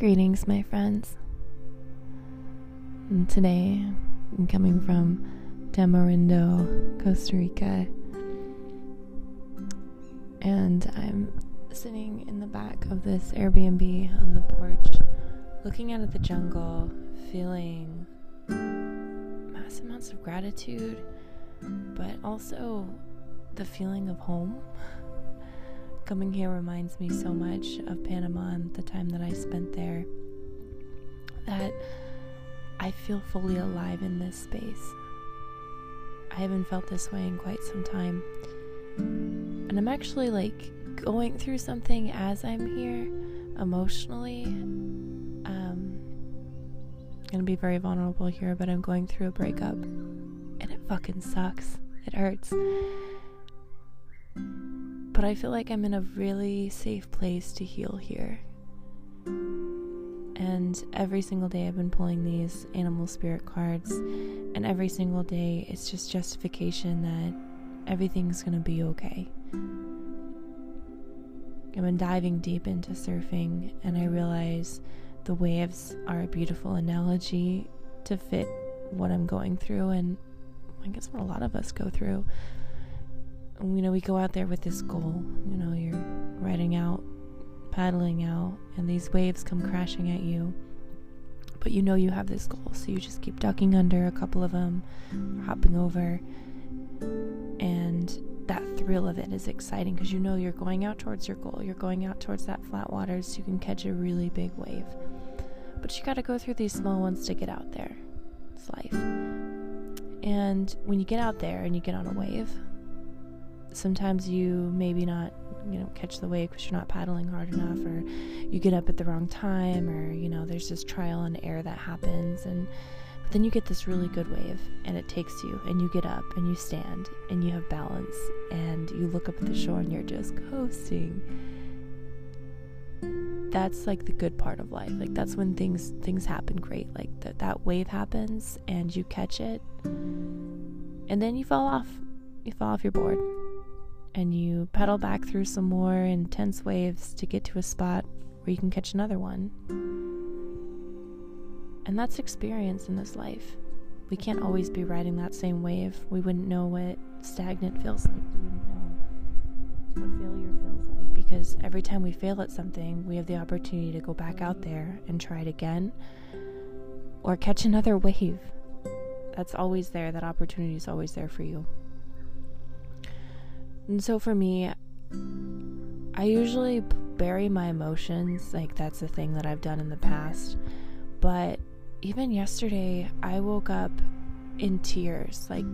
Greetings, my friends. And today, I'm coming from Tamarindo, Costa Rica. And I'm sitting in the back of this Airbnb on the porch, looking out at the jungle, feeling massive amounts of gratitude, but also the feeling of home. Coming here reminds me so much of Panama and the time that I spent there that I feel fully alive in this space. I haven't felt this way in quite some time. And I'm actually like going through something as I'm here emotionally. Um, I'm gonna be very vulnerable here, but I'm going through a breakup and it fucking sucks. It hurts but I feel like I'm in a really safe place to heal here. And every single day I've been pulling these animal spirit cards, and every single day it's just justification that everything's gonna be okay. I've been diving deep into surfing, and I realize the waves are a beautiful analogy to fit what I'm going through, and I guess what a lot of us go through you know, we go out there with this goal. You know, you're riding out, paddling out, and these waves come crashing at you. But you know you have this goal, so you just keep ducking under a couple of them, hopping over, and that thrill of it is exciting because you know you're going out towards your goal. You're going out towards that flat water so you can catch a really big wave. But you got to go through these small ones to get out there. It's life. And when you get out there and you get on a wave, sometimes you maybe not you know catch the wave because you're not paddling hard enough or you get up at the wrong time or you know there's this trial and error that happens and but then you get this really good wave and it takes you and you get up and you stand and you have balance and you look up at the shore and you're just coasting. That's like the good part of life. Like that's when things things happen great. Like that that wave happens and you catch it and then you fall off. You fall off your board and you pedal back through some more intense waves to get to a spot where you can catch another one. And that's experience in this life. We can't always be riding that same wave. We wouldn't know what stagnant feels like. We wouldn't know what failure feels like because every time we fail at something, we have the opportunity to go back out there and try it again or catch another wave. That's always there. That opportunity is always there for you. And so for me, I usually bury my emotions. Like, that's a thing that I've done in the past. But even yesterday, I woke up in tears, like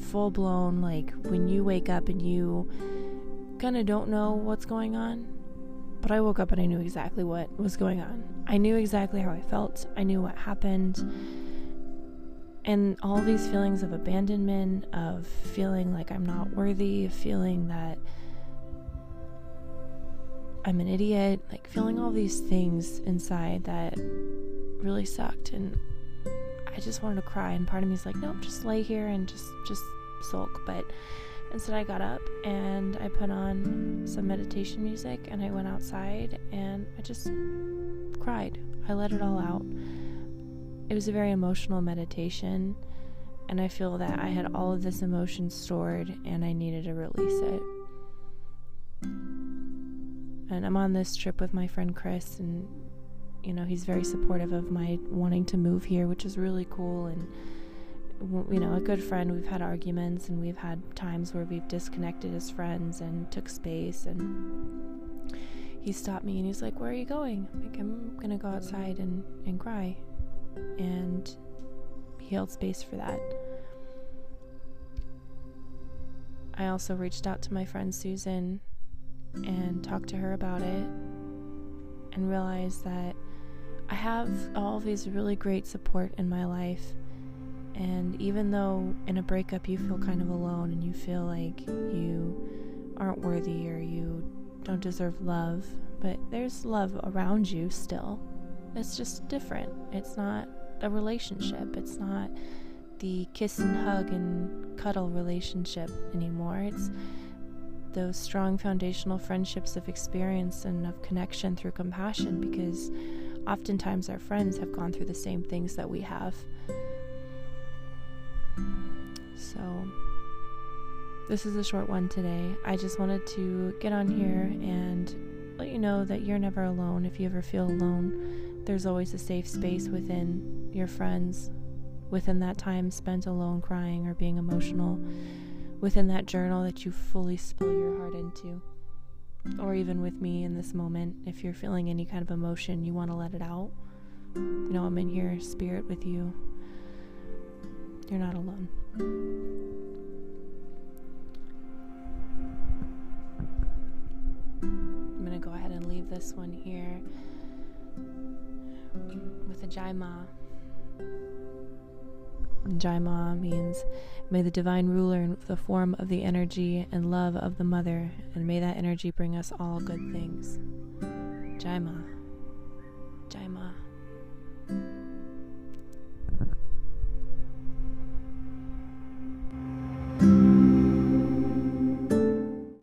full blown, like when you wake up and you kind of don't know what's going on. But I woke up and I knew exactly what was going on. I knew exactly how I felt, I knew what happened and all these feelings of abandonment, of feeling like I'm not worthy, of feeling that I'm an idiot, like feeling all these things inside that really sucked and I just wanted to cry and part of me is like, nope, just lay here and just just sulk. But instead I got up and I put on some meditation music and I went outside and I just cried. I let it all out it was a very emotional meditation, and I feel that I had all of this emotion stored and I needed to release it. And I'm on this trip with my friend Chris, and you know, he's very supportive of my wanting to move here, which is really cool. And you know, a good friend. We've had arguments and we've had times where we've disconnected as friends and took space. And he stopped me and he's like, "Where are you going?" I'm like, "I'm gonna go outside and and cry." And he held space for that. I also reached out to my friend Susan and talked to her about it and realized that I have all these really great support in my life. And even though in a breakup you feel kind of alone and you feel like you aren't worthy or you don't deserve love, but there's love around you still. It's just different. It's not a relationship. It's not the kiss and hug and cuddle relationship anymore. It's those strong foundational friendships of experience and of connection through compassion because oftentimes our friends have gone through the same things that we have. So, this is a short one today. I just wanted to get on here and let you know that you're never alone. If you ever feel alone, there's always a safe space within your friends, within that time spent alone crying or being emotional, within that journal that you fully spill your heart into. Or even with me in this moment, if you're feeling any kind of emotion, you want to let it out. You know, I'm in here, spirit with you. You're not alone. I'm going to go ahead and leave this one here with a Jai Ma. Jai Ma means, may the divine ruler in the form of the energy and love of the mother, and may that energy bring us all good things. Jai Ma. Jai Ma.